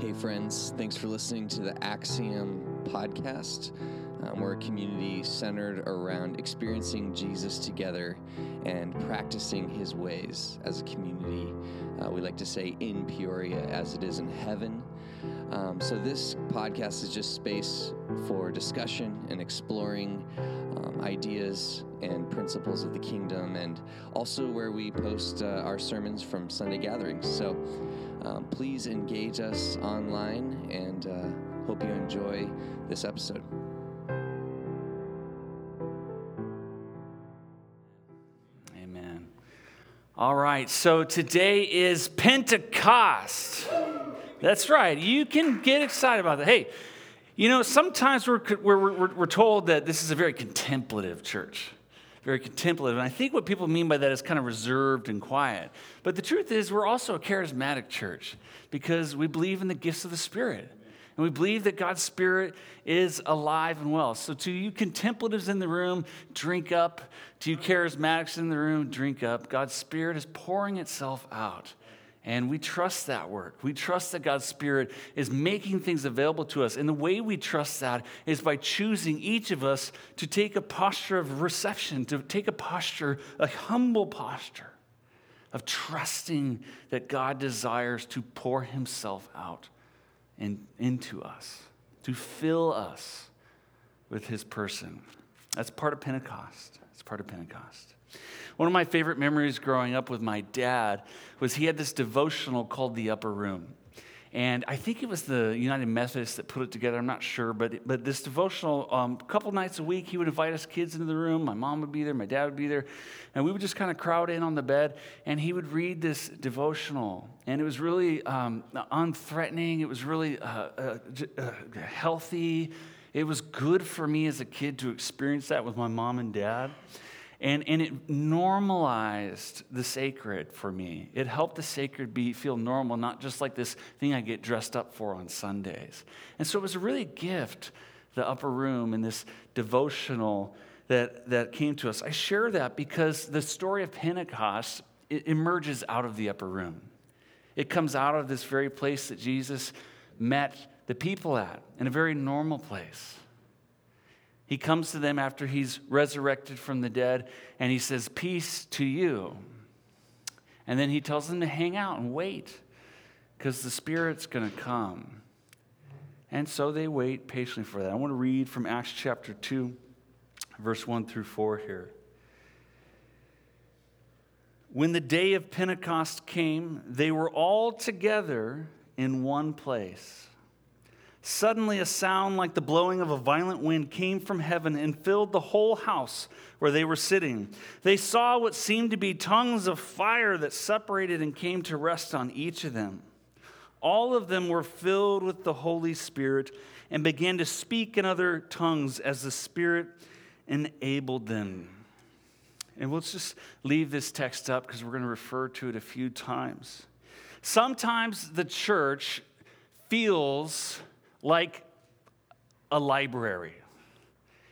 Hey, friends, thanks for listening to the Axiom podcast. Um, we're a community centered around experiencing Jesus together and practicing his ways as a community. Uh, we like to say in Peoria as it is in heaven. Um, so, this podcast is just space for discussion and exploring ideas and principles of the kingdom, and also where we post uh, our sermons from Sunday gatherings. So, um, please engage us online and uh, hope you enjoy this episode. Amen. All right, so today is Pentecost. That's right. You can get excited about that. Hey, you know, sometimes we're, we're, we're, we're told that this is a very contemplative church very contemplative. And I think what people mean by that is kind of reserved and quiet. But the truth is, we're also a charismatic church because we believe in the gifts of the Spirit. And we believe that God's Spirit is alive and well. So, to you contemplatives in the room, drink up. To you charismatics in the room, drink up. God's Spirit is pouring itself out. And we trust that work. We trust that God's Spirit is making things available to us. And the way we trust that is by choosing each of us to take a posture of reception, to take a posture, a humble posture of trusting that God desires to pour Himself out in, into us, to fill us with His person. That's part of Pentecost. That's part of Pentecost. One of my favorite memories growing up with my dad was he had this devotional called The Upper Room. And I think it was the United Methodists that put it together. I'm not sure, but but this devotional, um, a couple nights a week, he would invite us kids into the room. My mom would be there, my dad would be there, and we would just kind of crowd in on the bed. And he would read this devotional, and it was really um, unthreatening. It was really uh, uh, uh, healthy. It was good for me as a kid to experience that with my mom and dad. And, and it normalized the sacred for me. It helped the sacred be feel normal, not just like this thing I get dressed up for on Sundays. And so it was a really gift, the upper room and this devotional that, that came to us. I share that because the story of Pentecost emerges out of the upper room. It comes out of this very place that Jesus met the people at, in a very normal place. He comes to them after he's resurrected from the dead and he says, Peace to you. And then he tells them to hang out and wait because the Spirit's going to come. And so they wait patiently for that. I want to read from Acts chapter 2, verse 1 through 4 here. When the day of Pentecost came, they were all together in one place. Suddenly, a sound like the blowing of a violent wind came from heaven and filled the whole house where they were sitting. They saw what seemed to be tongues of fire that separated and came to rest on each of them. All of them were filled with the Holy Spirit and began to speak in other tongues as the Spirit enabled them. And we'll just leave this text up because we're going to refer to it a few times. Sometimes the church feels like a library.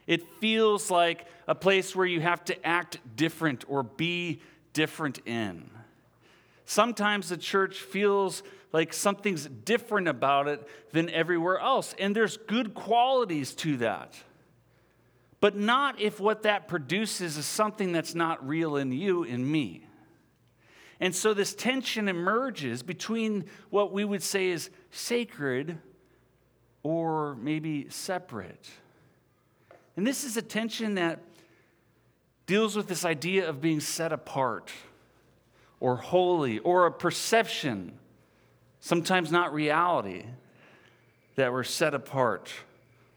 It feels like a place where you have to act different or be different in. Sometimes the church feels like something's different about it than everywhere else, and there's good qualities to that. But not if what that produces is something that's not real in you and me. And so this tension emerges between what we would say is sacred or maybe separate. And this is a tension that deals with this idea of being set apart or holy or a perception, sometimes not reality, that we're set apart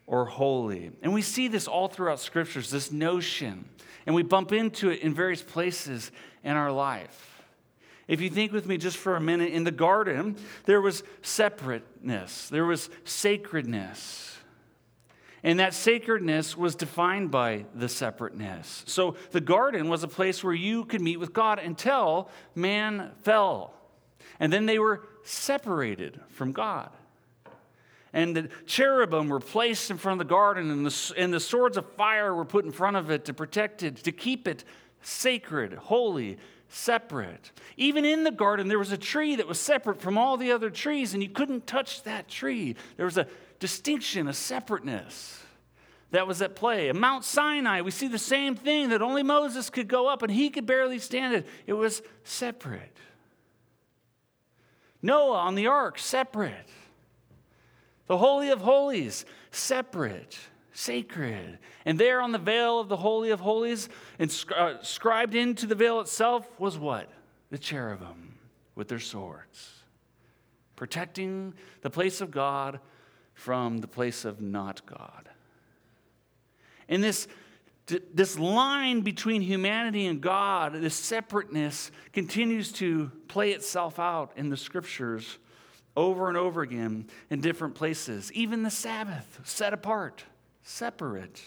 or holy. And we see this all throughout scriptures, this notion, and we bump into it in various places in our life. If you think with me just for a minute, in the garden, there was separateness, there was sacredness. And that sacredness was defined by the separateness. So the garden was a place where you could meet with God until man fell. And then they were separated from God. And the cherubim were placed in front of the garden, and the, and the swords of fire were put in front of it to protect it, to keep it sacred, holy, separate. Even in the garden, there was a tree that was separate from all the other trees, and you couldn't touch that tree. There was a distinction, a separateness that was at play. At Mount Sinai, we see the same thing that only Moses could go up and he could barely stand it. It was separate. Noah on the ark, separate. The Holy of Holies, separate, sacred. And there on the veil of the Holy of Holies, inscribed uh, into the veil itself, was what? The cherubim with their swords, protecting the place of God from the place of not God. And this, this line between humanity and God, this separateness, continues to play itself out in the scriptures over and over again in different places. Even the Sabbath, set apart, separate.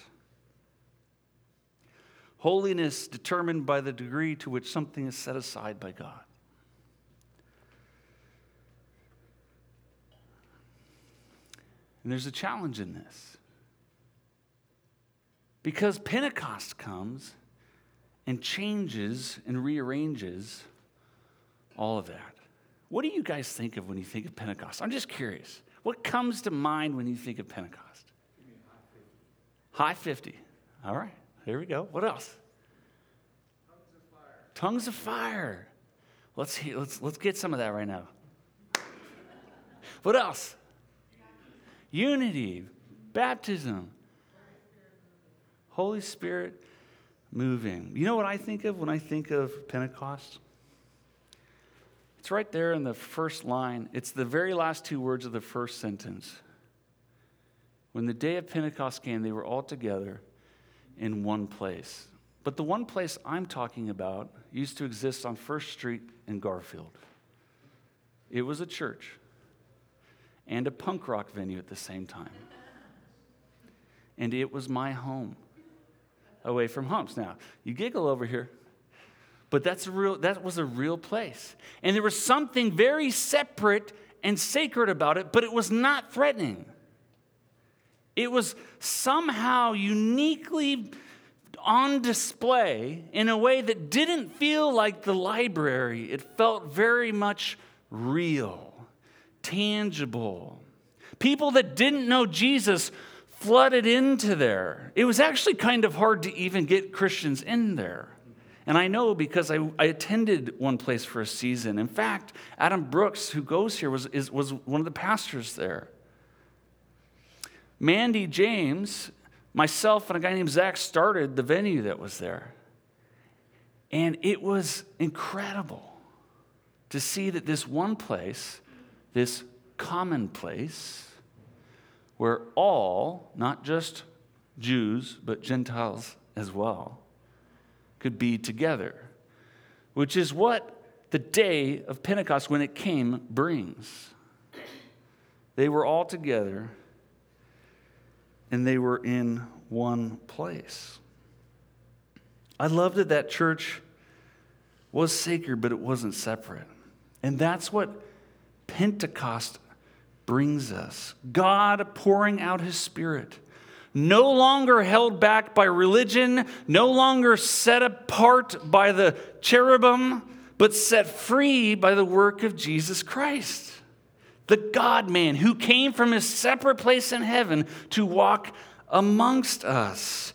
Holiness determined by the degree to which something is set aside by God. And there's a challenge in this. Because Pentecost comes and changes and rearranges all of that. What do you guys think of when you think of Pentecost? I'm just curious. What comes to mind when you think of Pentecost? High 50. All right, here we go. What else? Tongues of fire. Tongues of fire. Let's, hear, let's, let's get some of that right now. What else? Unity, baptism, Holy Spirit moving. You know what I think of when I think of Pentecost? It's right there in the first line. It's the very last two words of the first sentence. When the day of Pentecost came, they were all together in one place. But the one place I'm talking about used to exist on First Street in Garfield. It was a church and a punk rock venue at the same time. And it was my home away from homes. Now, you giggle over here, but that's real, that was a real place. And there was something very separate and sacred about it, but it was not threatening. It was somehow uniquely on display in a way that didn't feel like the library. It felt very much real, tangible. People that didn't know Jesus flooded into there. It was actually kind of hard to even get Christians in there. And I know because I, I attended one place for a season. In fact, Adam Brooks, who goes here, was, is, was one of the pastors there. Mandy James, myself, and a guy named Zach started the venue that was there. And it was incredible to see that this one place, this common place, where all, not just Jews, but Gentiles as well, could be together, which is what the day of Pentecost, when it came, brings. They were all together and they were in one place. I loved that that church was sacred, but it wasn't separate. And that's what Pentecost brings us God pouring out his spirit. No longer held back by religion, no longer set apart by the cherubim, but set free by the work of Jesus Christ, the God man who came from his separate place in heaven to walk amongst us.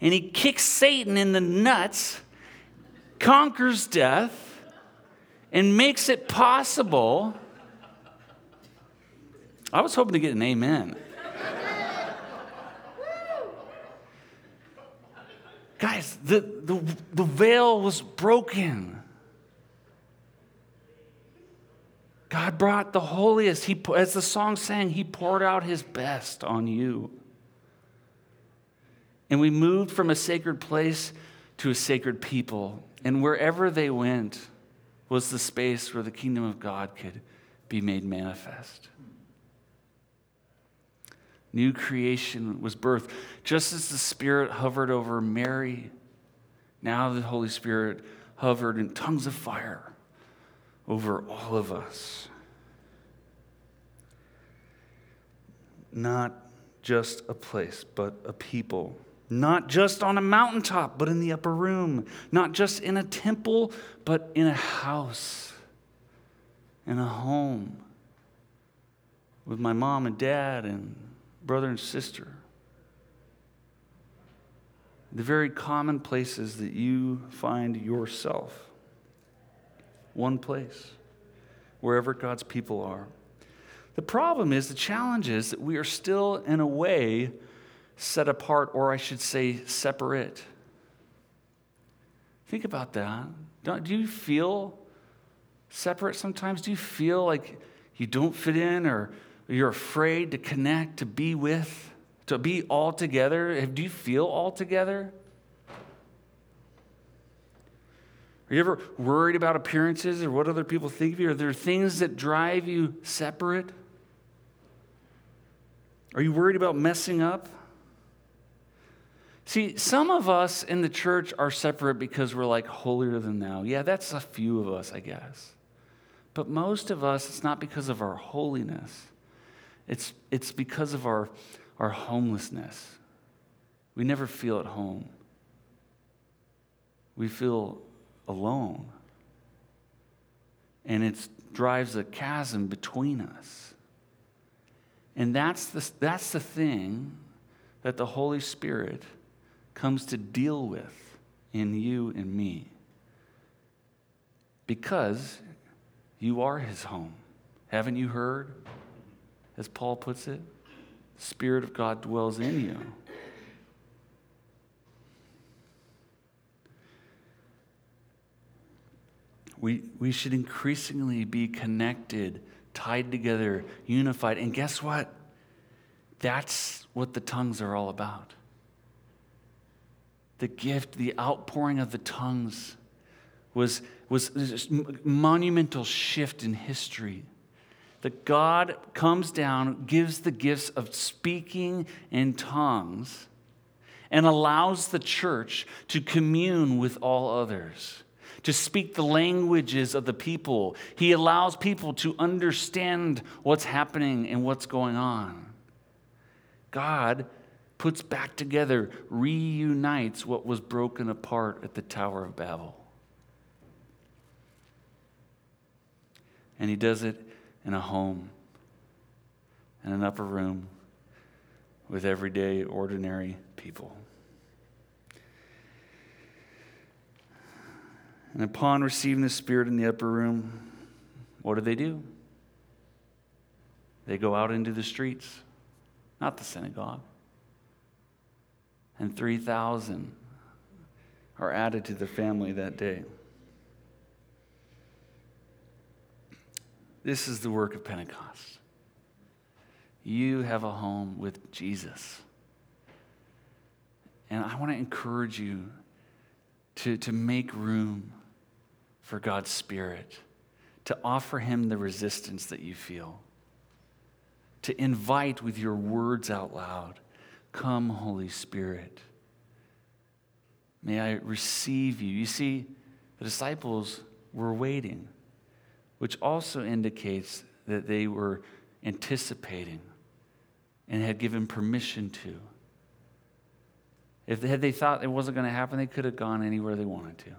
And he kicks Satan in the nuts, conquers death, and makes it possible I was hoping to get an amen. Guys, the, the, the veil was broken. God brought the holiest. He, as the song sang, He poured out His best on you. And we moved from a sacred place to a sacred people. And wherever they went was the space where the kingdom of God could be made manifest new creation was birthed. Just as the Spirit hovered over Mary, now the Holy Spirit hovered in tongues of fire over all of us. Not just a place, but a people, not just on a mountaintop, but in the upper room, not just in a temple, but in a house, in a home, with my mom and dad and brother and sister. The very common places that you find yourself. One place, wherever God's people are. The problem is, the challenge is that we are still, in a way, set apart, or I should say, separate. Think about that. Don't, do you feel separate sometimes? Do you feel like you don't fit in or you're afraid to connect, to be with, to be all together? Do you feel all together? Are you ever worried about appearances or what other people think of you? Are there things that drive you separate? Are you worried about messing up? See, some of us in the church are separate because we're like holier than thou. Yeah, that's a few of us, I guess. But most of us, it's not because of our holiness, it's, it's because of our, our homelessness. We never feel at home, we feel alone. And it drives a chasm between us. And that's the, that's the thing that the Holy Spirit comes to deal with in you and me. Because you are his home. Haven't you heard? As Paul puts it, the Spirit of God dwells in you. We, we should increasingly be connected, tied together, unified. And guess what? That's what the tongues are all about. The gift, the outpouring of the tongues was, was this monumental shift in history. That God comes down, gives the gifts of speaking in tongues, and allows the church to commune with all others to speak the languages of the people. He allows people to understand what's happening and what's going on. God puts back together, reunites what was broken apart at the Tower of Babel. And he does it in a home, in an upper room, with everyday, ordinary people. And upon receiving the Spirit in the upper room, what do they do? They go out into the streets, not the synagogue. And 3,000 are added to the family that day. This is the work of Pentecost. You have a home with Jesus. And I want to encourage you to, to make room for God's Spirit, to offer Him the resistance that you feel, to invite with your words out loud, Come, Holy Spirit. May I receive you. You see, the disciples were waiting, which also indicates that they were anticipating and had given permission to. If they, had they thought it wasn't going to happen, they could have gone anywhere they wanted to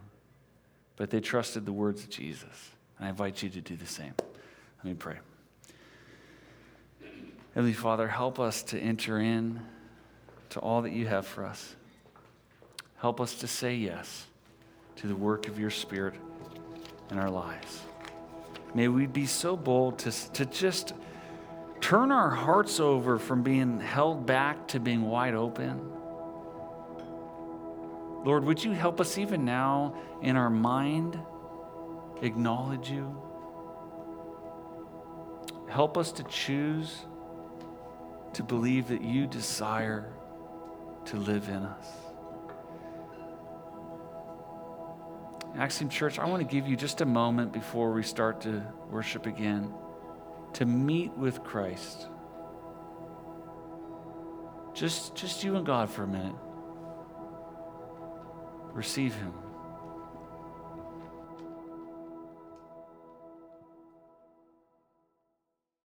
but they trusted the words of Jesus. And I invite you to do the same. Let me pray. Heavenly Father, help us to enter in to all that you have for us. Help us to say yes to the work of your Spirit in our lives. May we be so bold to, to just turn our hearts over from being held back to being wide open Lord, would you help us even now in our mind acknowledge you? Help us to choose to believe that you desire to live in us. Axiom Church, I want to give you just a moment before we start to worship again to meet with Christ. Just, just you and God for a minute receive him.